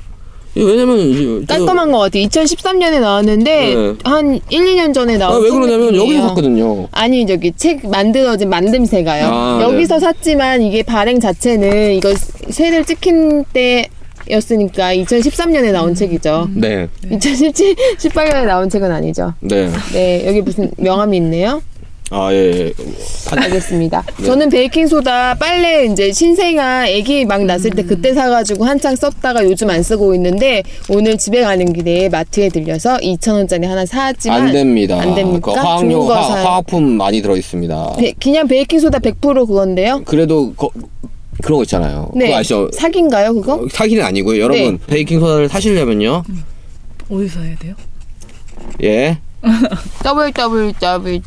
왜냐면 이제 제가- 깔끔한 것 같아요. 2013년에 나왔는데 네. 한 1, 2년 전에 아, 나온 왜책 그러냐면. 여기서 샀거든요 아니 저기 책 만들어진 만듦새가요. 아, 여기서 샀지만 이게 발행 자체는 이거 쇠를 찍힌 때 였으니까 2013년에 나온 책이죠. 네 2017, 18년에 나온 책은 아니죠. 네. 네, 여기 무슨 명함이 있네요. 아, 예, 예. 한- 알겠습니다. 네. 저는 베이킹 소다 빨래 이제 신생아 아기 막 났을 때 그때 사가지고 한창 썼다가 요즘 안 쓰고 있는데 오늘 집에 가는 길에 마트에 들려서 2천 원짜리 하나 사왔지만 안 됩니다. 안 됩니까? 그 화학용 중국어 화, 사- 화학품 많이 들어 있습니다. 베- 그냥 베이킹 소다 100% 그건데요. 그래도 거, 그런 거 있잖아요. 네. 그거 아시죠? 사기인가요, 그거? 어, 사기는 아니고요. 여러분 네. 베이킹 소다를 사시려면요. 어디서 해야 돼요? 예. www.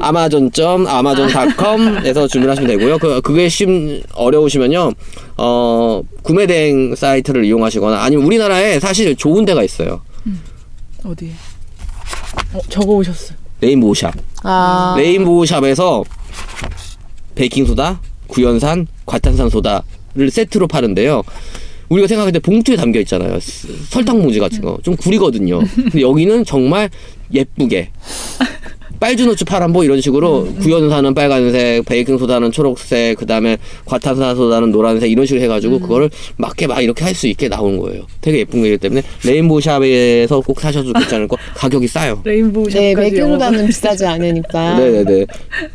아마존.점 아마존.com에서 주문하시면 되고요. 그 그게 심 어려우시면요. 어, 구매 대행 사이트를 이용하시거나 아니면 우리나라에 사실 좋은 데가 있어요. 어디에? 어, 적어 오셨어요. 레인보우 샵. 아. 레인보우 샵에서 베이킹 소다, 구연산, 과탄산 소다를 세트로 파는데요. 우리가 생각할 때 봉투에 담겨 있잖아요. 스- 설탕 봉지 같은 거. 좀 구리거든요. 근데 여기는 정말 예쁘게 빨주노초파남보 이런 식으로 구연산은 빨간색, 베이킹 소다는 초록색, 그다음에 과탄산 소다는 노란색 이런 식으로 해가지고 그거를 맞게 막 이렇게 할 수 있게 나온 거예요. 되게 예쁜 거기 때문에 레인보우 샵에서 꼭 사셔도 괜찮을 거. 가격이 싸요. 레인보우 네, 샵까지 영어가- 백유보다는 비싸지 않으니까. 네네네.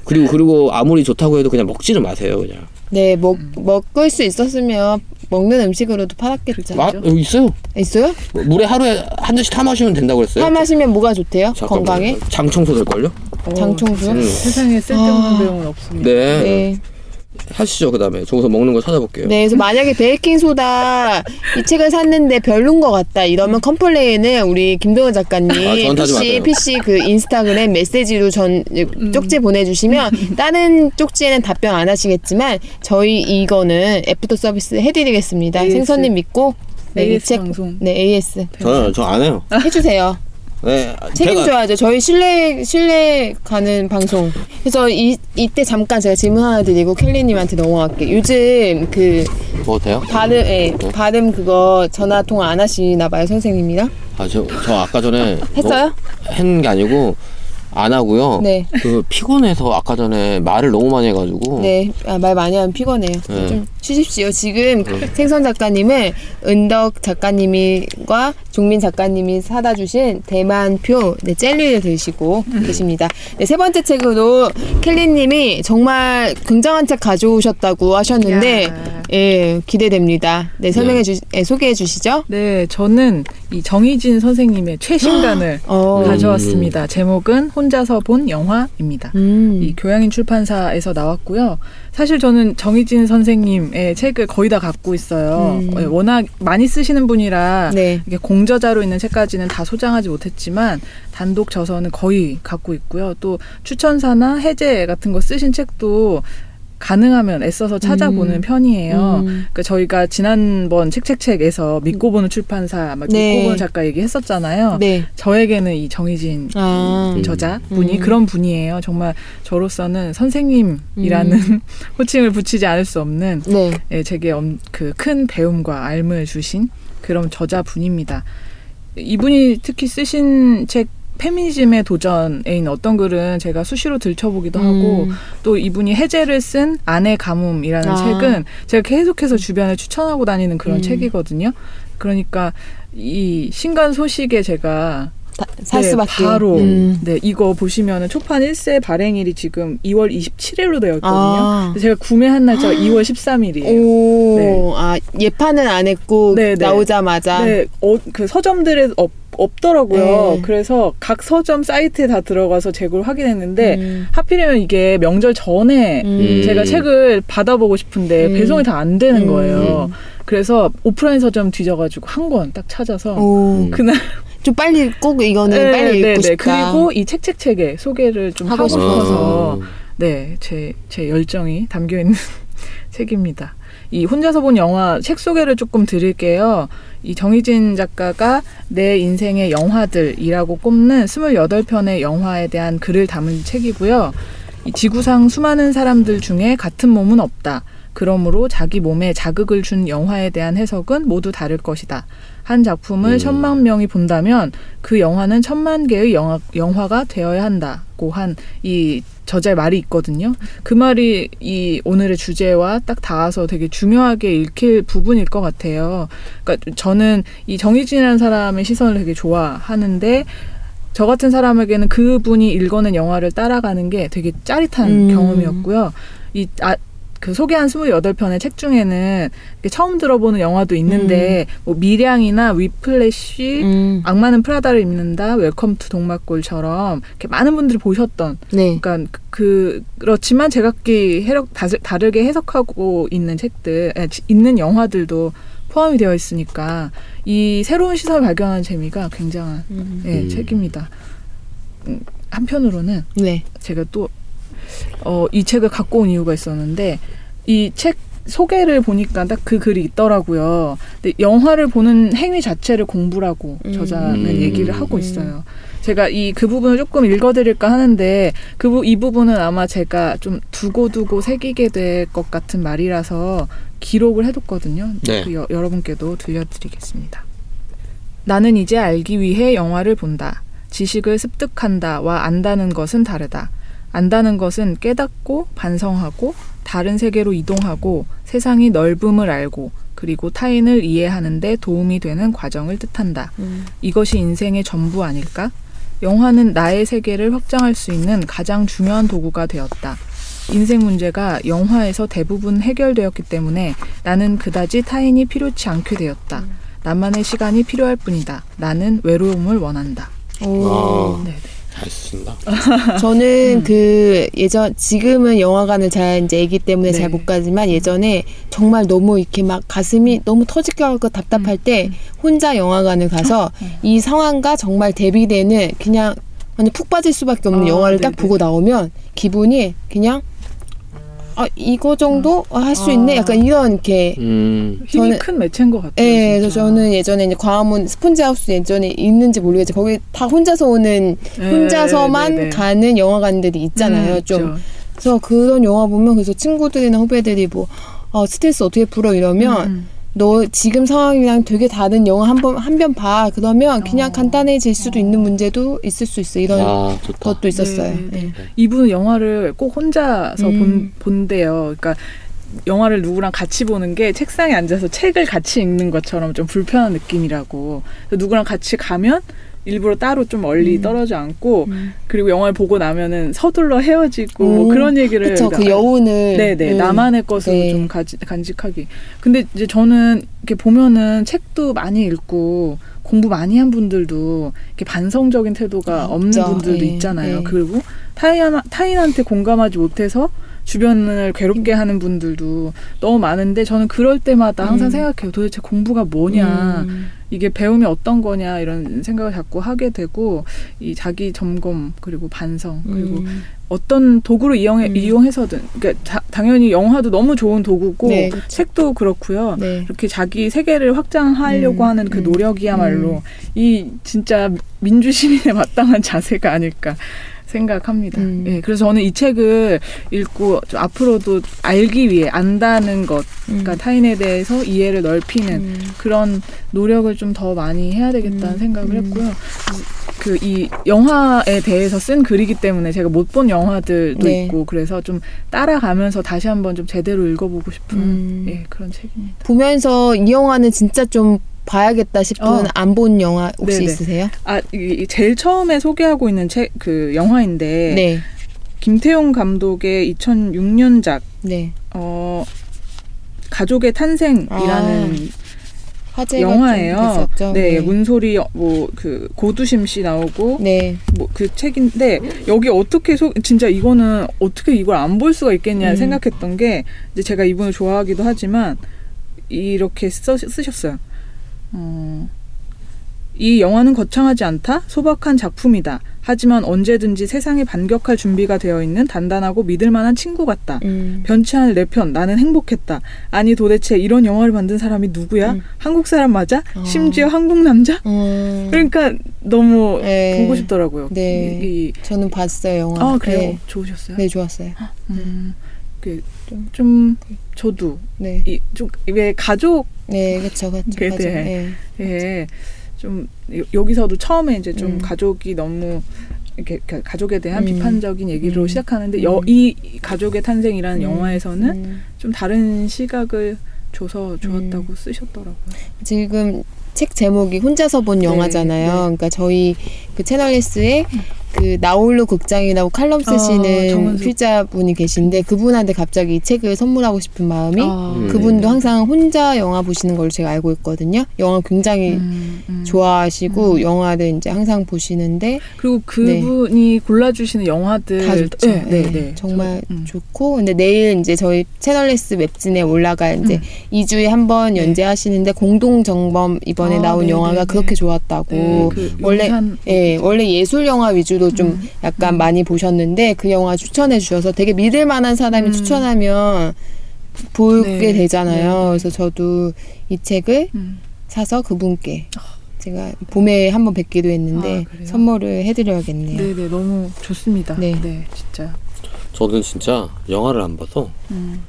그리고 그리고 아무리 좋다고 해도 그냥 먹지는 마세요, 그냥. 네, 먹 먹을 수 있었으면 먹는 음식으로도 팔았겠죠. 아, 여기 있어요. 있어요? 뭐 물에 하루에 한 잔씩 타 마시면 된다고 그랬어요. 파 마시면 뭐가 좋대요? 잠깐만요. 건강에? 장 청소 될 걸요? 어, 장청소? 음. 세상에 쓸데없는 아. 내용은 없습니다. 네. 네. 하시죠. 그다음에 저기서 먹는 거 찾아볼게요. 네, 그래서 만약에 베이킹 소다 이 책을 샀는데 별론 것 같다 이러면 complain은 우리 김동현 작가님 아, PC. PC 그 인스타그램 메시지로 전 쪽지 보내주시면 다른 쪽지에는 답변 안 하시겠지만 저희 이거는 애프터 서비스 해드리겠습니다. AS. 선생님 믿고 네, 이 AS 책- 방송. 네 AS 저는 저 안 해요. 해주세요. 네. 책임져야죠. 저희 신뢰 신뢰 가는 방송. 그래서 이 이때 잠깐 제가 질문 하나 드리고 켈리님한테 넘어갈게요. 요즘 그 뭐 돼요? 발음, 예, 발음 그거 전화 통화 안 하시나 봐요, 선생님이랑? 아, 저, 저 아까 전에 했어요? 한게 아니고 안 하고요. 네. 그 피곤해서 아까 전에 말을 너무 많이 해가지고. 네, 아, 말 많이 하면 피곤해요. 네. 좀 쉬십시오. 지금 생선 작가님은 은덕 작가님과 종민 작가님이 사다 주신 대만표 네, 젤리를 드시고 계십니다. 네, 세 번째 책으로 켈리님이 정말 굉장한 책 가져오셨다고 하셨는데, 야. 예, 기대됩니다. 네, 설명해 주, 예, 소개해 주시죠. 네, 저는 이 정희진 선생님의 최신간을 어, 가져왔습니다. 제목은 혼자서 본 영화입니다. 음, 이 교양인 출판사에서 나왔고요. 사실 저는 정희진 선생님의 책을 거의 다 갖고 있어요. 음. 어, 워낙 많이 쓰시는 분이라 네. 이게 공저자로 있는 책까지는 다 소장하지 못했지만 단독 저서는 거의 갖고 있고요. 또 추천사나 해제 같은 거 쓰신 책도 가능하면 애써서 찾아보는 음. 편이에요. 음. 그러니까 저희가 지난번 책책책에서 믿고 보는 출판사, 막 네. 믿고 보는 작가 얘기했었잖아요. 네. 저에게는 이 정희진 아, 음. 저자 분이 음. 그런 분이에요. 정말 저로서는 선생님이라는 음. 호칭을 붙이지 않을 수 없는 네. 예, 제게 그 큰 배움과 알을 주신 그런 저자 분입니다. 이분이 특히 쓰신 책 페미니즘의 도전에 있는 어떤 글은 제가 수시로 들춰보기도 하고 음. 또 이분이 해제를 쓴 아내 가뭄이라는 아. 책은 제가 계속해서 주변에 추천하고 다니는 그런 음. 책이거든요. 그러니까 이 신간 소식에 제가 다- 살 네, 수밖에. 바로 음. 네 이거 보시면은 초판 1세 발행일이 지금 2월 27일로 되어 있거든요. 아. 제가 구매한 날짜가 2월 13일이에요. 오, 네. 아 예판은 안 했고 네, 네. 나오자마자. 네, 어, 그 서점들에 없, 없더라고요. 네. 그래서 각 서점 사이트에 다 들어가서 재고를 확인했는데 음. 하필이면 이게 명절 전에 음. 제가 책을 받아보고 싶은데 음. 배송이 다 안 되는 음. 거예요. 그래서 오프라인 서점 뒤져가지고 한 권 딱 찾아서 오, 그날 좀 빨리 꼭 이거는 빨리 읽고 싶다. 그리고 이 책책책에 소개를 좀 하고 하고, 싶어서. 싶어서 네, 제, 제 열정이 담겨 있는 책입니다. 이 혼자서 본 영화 책 소개를 조금 드릴게요. 이 정희진 작가가 내 인생의 영화들이라고 꼽는 28편의 영화에 대한 글을 담은 책이고요. 이 지구상 수많은 사람들 중에 같은 몸은 없다. 그러므로 자기 몸에 자극을 준 영화에 대한 해석은 모두 다를 것이다. 한 작품을 음. 천만 명이 본다면 그 영화는 천만 개의 영화, 영화가 되어야 한다고 한 이 저자의 말이 있거든요. 그 말이 이 오늘의 주제와 딱 닿아서 되게 중요하게 읽힐 부분일 것 같아요. 그러니까 저는 이 정희진이라는 사람의 시선을 되게 좋아하는데 저 같은 사람에게는 그분이 읽어낸 영화를 따라가는 게 되게 짜릿한 음. 경험이었고요. 이, 아, 그 소개한 28편의 책 중에는 처음 들어보는 영화도 있는데, 뭐 밀양이나 위플래시, 음, 악마는 프라다를 입는다, 웰컴 투 동막골처럼 이렇게 많은 분들이 보셨던, 네. 그러니까 그, 그렇지만 제각기 해석, 다르- 다르게 해석하고 있는 책들, 에, 지- 있는 영화들도 포함이 되어 있으니까 이 새로운 시선을 발견하는 재미가 굉장한 음. 예, 음. 책입니다. 음, 한편으로는 네. 제가 또, 어, 이 책을 갖고 온 이유가 있었는데, 이 책 소개를 보니까 딱 그 글이 있더라고요. 근데 영화를 보는 행위 자체를 공부라고 음. 저자는 음. 얘기를 하고 음. 있어요. 제가 이 그 부분을 조금 읽어드릴까 하는데 그 이 부분은 아마 제가 좀 두고 두고 새기게 될 것 같은 말이라서 기록을 해뒀거든요. 네. 그 여, 여러분께도 들려드리겠습니다. 나는 이제 알기 위해 영화를 본다. 지식을 습득한다와 안다는 것은 다르다. 안다는 것은 깨닫고 반성하고 다른 세계로 이동하고 세상이 넓음을 알고 그리고 타인을 이해하는 데 도움이 되는 과정을 뜻한다. 음. 이것이 인생의 전부 아닐까? 영화는 나의 세계를 확장할 수 있는 가장 중요한 도구가 되었다. 인생 문제가 영화에서 대부분 해결되었기 때문에 나는 그다지 타인이 필요치 않게 되었다. 나만의 시간이 필요할 뿐이다. 나는 외로움을 원한다. 오. 아. 네, 네. 잘 쓴다. 저는 그 예전 지금은 영화관을 잘 이제 애기 때문에 네. 잘못 가지만 예전에 정말 너무 이렇게 막 가슴이 너무 터질 것 같고 답답할 때 혼자 영화관을 가서 이 상황과 정말 대비되는 그냥 완전 푹 빠질 수밖에 없는 아, 영화를 딱 네네. 보고 나오면 기분이 그냥 아 이거 정도 할수 있네 아. 약간 이런 이렇게 음. 힘이 저는- 큰 매체인 것 같아요. 예, 그래서. 저는 예전에 이제 광화문 스폰지 하우스 예전에 있는지 모르겠지만 거기 다 혼자서 오는 네, 혼자서만 네, 네. 가는 영화관들이 있잖아요. 음, 좀 있죠. 그래서 그런 영화 보면 그래서 친구들이나 후배들이 뭐 어, 스트레스 어떻게 풀어 이러면 음, 너 지금 상황이랑 되게 다른 영화 한 번 한 편 봐. 그러면 그냥 어. 간단해질 수도 있는 문제도 있을 수 있어. 이런 아. 것도 있었어요. 네, 네. 네. 이분은 영화를 꼭 혼자서 음. 본, 본대요. 그러니까 영화를 누구랑 같이 보는 게 책상에 앉아서 책을 같이 읽는 것처럼 좀 불편한 느낌이라고. 누구랑 같이 가면 일부러 따로 좀 멀리 음. 떨어져 앉고 음. 그리고 영화를 보고 나면은 서둘러 헤어지고 뭐 음, 그런 얘기를 그쵸. 그 그러니까 여운을. 네네 음. 나만의 것으로 네. 좀 가지, 간직하기. 근데 이제 저는 이렇게 보면은 책도 많이 읽고 공부 많이 한 분들도 이렇게 반성적인 태도가 아, 없는. 분들도 예, 있잖아요. 예. 그리고 타인 타인한테 공감하지 못해서 주변을 괴롭게 하는 분들도 너무 많은데 저는 그럴 때마다 항상 음. 생각해요. 도대체 공부가 뭐냐. 음. 이게 배움이 어떤 거냐 이런 생각을 자꾸 하게 되고 이 자기 점검 그리고 반성 그리고 음. 어떤 도구를 이용해 음. 이용해서든 그러니까 자- 당연히 영화도 너무 좋은 도구고 네, 그쵸. 책도 그렇고요. 네. 이렇게 자기 세계를 확장하려고 음, 하는 그 음, 노력이야말로 음. 이 진짜 민주 시민에 마땅한 자세가 아닐까 생각합니다. 음. 예, 그래서 저는 이 책을 읽고 좀 앞으로도 알기 위해 안다는 것, 그러니까 음. 타인에 대해서 이해를 넓히는 음. 그런 노력을 좀 더 많이 해야 되겠다는 음, 생각을 음. 했고요. 그 이 영화에 대해서 쓴 글이기 때문에 제가 못 본 영화들도 네. 있고 그래서 좀 따라가면서 다시 한번 좀 제대로 읽어보고 싶은 음. 예, 그런 책입니다. 보면서 이 영화는 진짜 좀 봐야겠다 싶은 어. 안본 영화 혹시 네네. 있으세요? 아, 이, 이 제일 처음에 소개하고 있는 책 그 영화인데 네. 김태용 감독의 2006년작 네. 어 가족의 탄생이라는 아, 영화예요. 좀 됐었죠. 네, 문소리 뭐 그 고두심 씨 나오고 네. 뭐 그 책인데 여기 어떻게 소 진짜 이거는 어떻게 이걸 안 볼 수가 있겠냐 음. 생각했던 게 이제 제가 이분을 좋아하기도 하지만 이렇게 써, 쓰셨어요. 어, 이 영화는 거창하지 않다. 소박한 작품이다. 하지만 언제든지 세상에 반격할 준비가 되어 있는 단단하고 믿을 만한 친구 같다. 음. 변치 않을 내 편, 나는 행복했다. 아니 도대체 이런 영화를 만든 사람이 누구야? 음. 한국 사람 맞아? 어. 심지어 한국 남자? 음. 그러니까 너무 네. 보고 싶더라고요. 네. 이, 이- 저는 봤어요 영화. 아 그래요? 네, 좋으셨어요? 네 좋았어요. 음, 그, 좀 저도 네. 이좀 왜 가족에 네, 그렇죠, 그렇죠. 네. 좀 여- 여기서도 처음에 이제 좀 음. 가족이 너무 이렇게 그 가족에 대한 음. 비판적인 얘기로 음. 시작하는데 음. 여, 이 가족의 탄생이라는 음. 영화에서는 음. 좀 다른 시각을 줘서 좋았다고 쓰셨더라고요. 지금 책 제목이 혼자서 본 네, 영화잖아요. 네. 그러니까 저희 그 채널리스에 그 나홀로 극장이라고 칼럼 아, 쓰시는 정은숙. 필자분이 계신데 그분한테 갑자기 이 책을 선물하고 싶은 마음이 아, 음. 그분도 항상 혼자 영화 보시는 걸로 제가 알고 있거든요. 영화 굉장히 음, 음. 좋아하시고 음. 영화를 이제 항상 보시는데 그리고 그분이 골라주시는 영화들 다 좋죠. 네, 네, 네, 네. 정말 저- 음. 좋고 근데 내일 이제 저희 채널리스 웹진에 올라가 이제 음. 이 2주에 한번 네. 연재하시는데 공동 정범 이번에 아, 나온 네, 영화가 네, 그렇게 네. 좋았다고 네, 그 원래 예, 원래 예술 영화 위주로 좀 음. 약간 많이 보셨는데 그 영화 추천해 주셔서 되게 믿을 만한 사람이 음. 추천하면 보게 네. 되잖아요. 네. 그래서 저도 이 책을 음. 사서 그분께 제가 봄에 한번 뵙기도 했는데 아? 선물을 해드려야겠네요. 네네 너무 좋습니다. 네. 네, 진짜. 저는 진짜 영화를 안 봐서 음.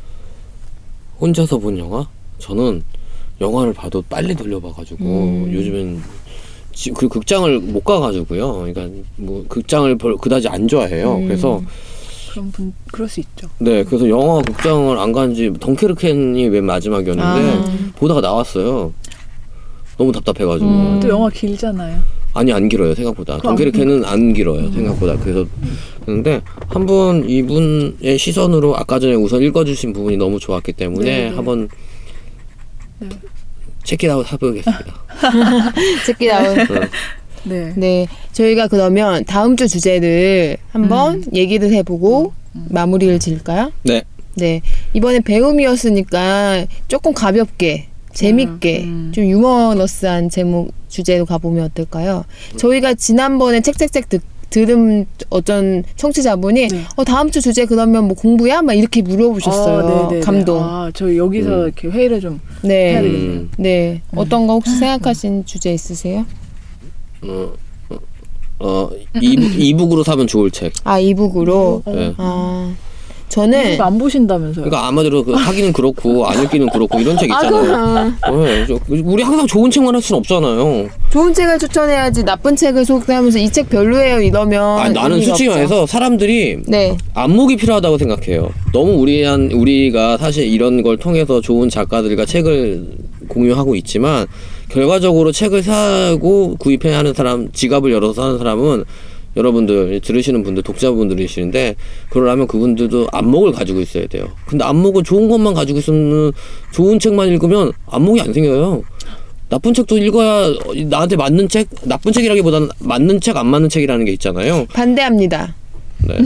혼자서 본 영화? 저는 영화를 봐도 빨리 돌려봐가지고 음. 요즘엔 지- 그 극장을 못 가가지고요. 그러니까 뭐 극장을 별 그다지 안 좋아해요. 음. 그래서 그런 분 그럴 수 있죠. 네, 그래서 영화 극장을 안 간지 덩케르켄이 맨 마지막이었는데 아. 보다가 나왔어요. 너무 답답해가지고 음. 또 영화 길잖아요. 아니 안 길어요 생각보다 그럼 안 길어요 생각보다 그래서 그런데 한번 이분의 시선으로 아까 전에 우선 읽어주신 부분이 너무 좋았기 때문에 네, 네. 한번 네. 체크아웃 해보겠습니다. 나온. 네. 네, 저희가 그러면 다음 주 주제를 한번 얘기를 해보고 마무리를 지을까요? 네. 네, 이번에 배움이었으니까 조금 가볍게, 재밌게, 음. 좀 유머너스한 제목 주제로 가보면 어떨까요? 저희가 지난번에 책책책 듣, 들은 어떤 청취자분이 네. 어 다음 주 주제 그러면 뭐 공부야? 막 이렇게 물어보셨어요. 아, 네네네. 감동. 아, 저희 여기서 음. 이렇게 회의를 좀 네, 해야 음, 되겠네요. 네. 어떤 거 혹시 생각하신 주제 있으세요? 어, 어, 어 이북, 이북으로 사면 좋을 책. 아 이북으로. 어, 네. 아 저는 이거 안 보신다면서요? 그러니까 아마도 그 하기는 그렇고 안 읽기는 그렇고 이런 책 아, 있잖아요. 그럼 네, 저- 우리 항상 좋은 책만 할 수는 없잖아요. 좋은 책을 추천해야지 나쁜 책을 소개하면서 이 책 별로예요 이러면 아, 나는 솔직히. 말해서 사람들이 네 안목이 필요하다고 생각해요. 너무 우리한 우리가 사실 이런 걸 통해서 좋은 작가들과 책을 공유하고 있지만 결과적으로 책을 사고 구입해야 하는 사람, 지갑을 열어서 사는 사람은 여러분들 들으시는 분들 독자분들이시는데 그러려면 그분들도 안목을 가지고 있어야 돼요. 근데 안목은 좋은 것만 가지고 있으면 좋은 책만 읽으면 안목이 안 생겨요. 나쁜 책도 읽어야 나한테 맞는 책, 나쁜 책이라기보다는 맞는 책, 안 맞는 책이라는 게 있잖아요. 반대합니다. 네.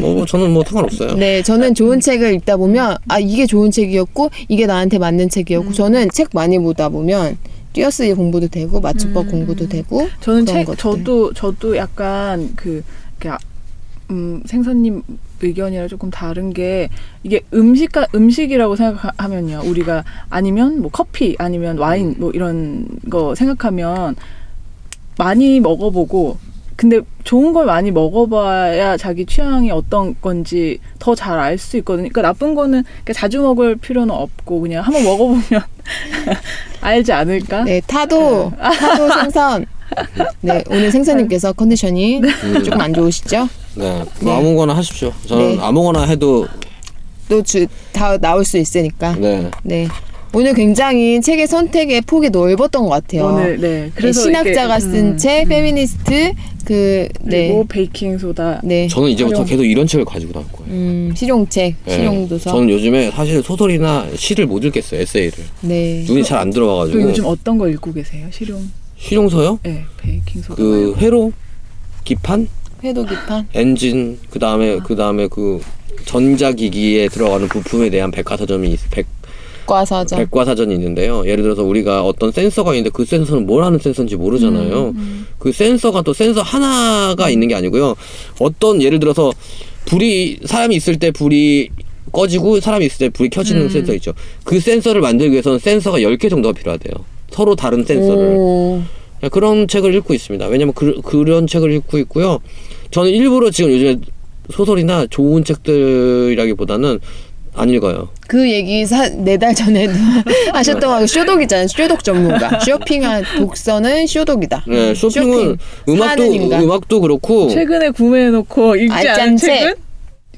뭐 저는 뭐 상관없어요. 네 저는 좋은 책을 읽다 보면 아 이게 좋은 책이었고 이게 나한테 맞는 책이었고 저는 책 많이 보다 보면 띄어쓰기 공부도 되고 맞춤법 공부도 되고 저는 책 것들. 저도 저도 약간 그 아- 음, 생선님 의견이랑 조금 다른 게 이게 음식 음식이라고 생각하면요 우리가 아니면 뭐 커피 아니면 와인 뭐 이런 거 생각하면 많이 먹어보고 근데 좋은 걸 많이 먹어봐야 자기 취향이 어떤 건지 더 잘 알 수 있거든요. 그러니까 나쁜 거는 그러니까 자주 먹을 필요는 없고 그냥 한번 먹어보면 알지 않을까? 네 타도 타도 생선 네 오늘 생선님께서 컨디션이 조금 안 좋으시죠? 네, 뭐 아무거나 하십시오. 저는 네. 아무거나 해도 또 주 다 나올 수 있으니까 네. 네 오늘 굉장히 책의 선택의 폭이 넓었던 것 같아요. 오늘 네 네, 그래서 신학자가 이렇게, 쓴 음, 책, 페미니스트 그 네. 그리고 베이킹 소다 네. 저는 이제부터 활용. 계속 이런 책을 가지고 나올 거예요. 음, 실용책, 네. 실용도서. 저는 요즘에 사실 소설이나 시를 못 읽겠어요. 에세이를. 네. 눈이 잘안그 들어와 가지고. 요즘 어떤 거 읽고 계세요? 실용 실용서요? 네 베이킹 소다 그 회로, 기판, 회로 기판. 엔진, 그 다음에 그 다음에 그 전자기기에 들어가는 부품에 대한 백과사전이 있- 백 과사전. 백과사전이 있는데요. 예를 들어서 우리가 어떤 센서가 있는데 그 센서는 뭘 하는 센서인지 모르잖아요. 그 센서가 또 센서 하나가 있는 게 아니고요. 어떤 예를 들어서 불이 사람이 있을 때 불이 꺼지고 사람이 있을 때 불이 켜지는 센서 있죠. 그 센서를 만들기 위해서는 센서가 10개 정도가 필요하대요. 서로 다른 센서를. 오. 그런 책을 읽고 있습니다. 왜냐면 그, 그런 책을 읽고 있고요. 저는 일부러 지금 요즘에 소설이나 좋은 책들이라기보다는 안 읽어요. 그 얘기 네 달 전에도 하셨던 거 쇼독이잖아요. 쇼독 전문가. 쇼핑한 독서는 쇼독이다. 네, 쇼핑은 음악도 사는 인간. 음악도 그렇고 최근에 구매해놓고 읽지 알짠 않은 책. 책은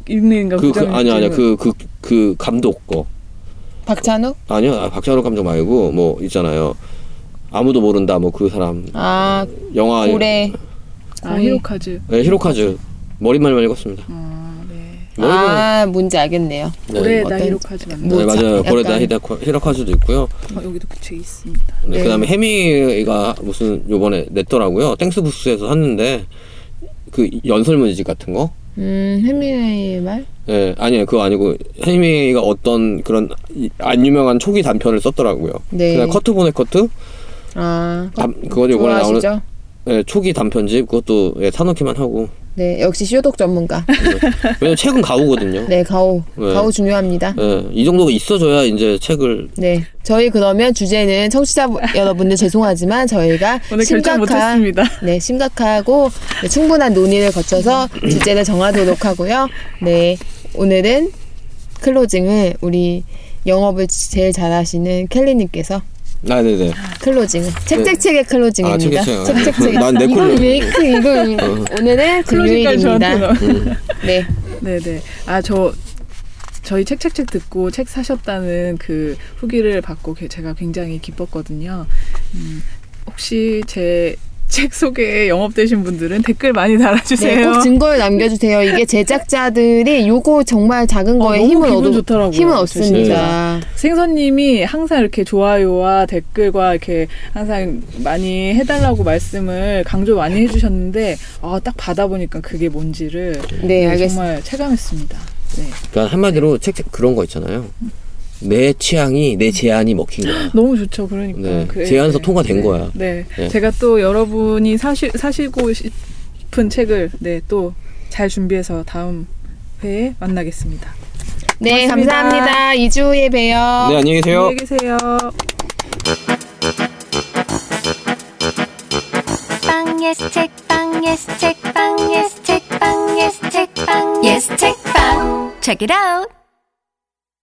읽는가 그, 그 아니 아니야 그그 그 감독 거 박찬욱? 아니요 아, 박찬욱 감독 말고 뭐 있잖아요 아무도 모른다 뭐 그 사람 아, 영화 고래. 아 히로카즈 네, 히로카즈 머리말만 읽었습니다. 아, 아, 뭔지 알겠네요. 네, 어떤- 히로카즈 맞나? 뭐 네, 맞아요 약간- 고레다 히데코- 히로카즈도 있고요. 어, 여기도 그책 있습니다. 네, 네. 그다음에 해미가 무슨 요번에 냈더라고요. 땡스부스에서 샀는데 그 연설문집 같은 거. 음, 해미웨이의 말? 예, 아니에요. 그거 아니고 해미가 어떤 그런 이- 안 유명한 초기 단편을 썼더라고요. 네. 그냥 커트 보네 커트. 아, 단- 그거 이번에 나오는 좋아하시죠? 예, 초기 단편집 그것도 예, 사놓기만 하고 네, 역시 쇼독 전문가. 왜냐면 책은 가오거든요. 네, 가오. 네. 가오 중요합니다. 예, 이 정도가 있어줘야 이제 책을 네. 저희 그러면 주제는 청취자 여러분들 죄송하지만 저희가 오늘 결정 심각한 못했습니다. 네, 심각하고 네, 충분한 논의를 거쳐서 주제를 정하도록 하고요. 네. 오늘은 클로징을 우리 영업을 제일 잘하시는 켈리 님께서 아 네네 클로징을 책책책의 클로징입니다. 아, 책책책. 책책책. 난내 이렇게 이걸 오늘은 클로징까지 저한테 금요일입니다. 넣어. 네. 네네. 아, 저, 저희 책책책 듣고 책 사셨다는 그 후기를 받고 게- 제가 굉장히 기뻤거든요. 음, 혹시 제 책 소개에 영업되신 분들은 댓글 많이 네, 달아주세요. 꼭 증거를 남겨주세요. 이게 제작자들이 요거 정말 작은 어, 거에 너무 힘을 얻어 좋더라고요. 힘을 저 얻습니다. 생선님이 항상 이렇게 좋아요와 댓글과 이렇게 항상 많이 해달라고 말씀을 강조 많이 해주셨는데 아, 딱 받아보니까 그게 뭔지를 네, 알겠습니다. 정말 체감했습니다. 네. 그러니까 한마디로 책 그런 거 있잖아요. 내 취향이 내 제안이 먹힌 거야. 너무 좋죠. 그러니까 네, 그래, 제안서 네. 통과된 네. 거야. 네. 네. 제가 또 여러분이 사시 사시고 싶은 책을 네 또 잘 준비해서 다음 회에 만나겠습니다. 네, 고맙습니다. 감사합니다. 2주에 봬요. 네 안녕히 계세요. 안녕히 계세요. 빵 예스 책빵 예스 책빵 예스 책빵 예스 책빵 예스 책빵 Check it out.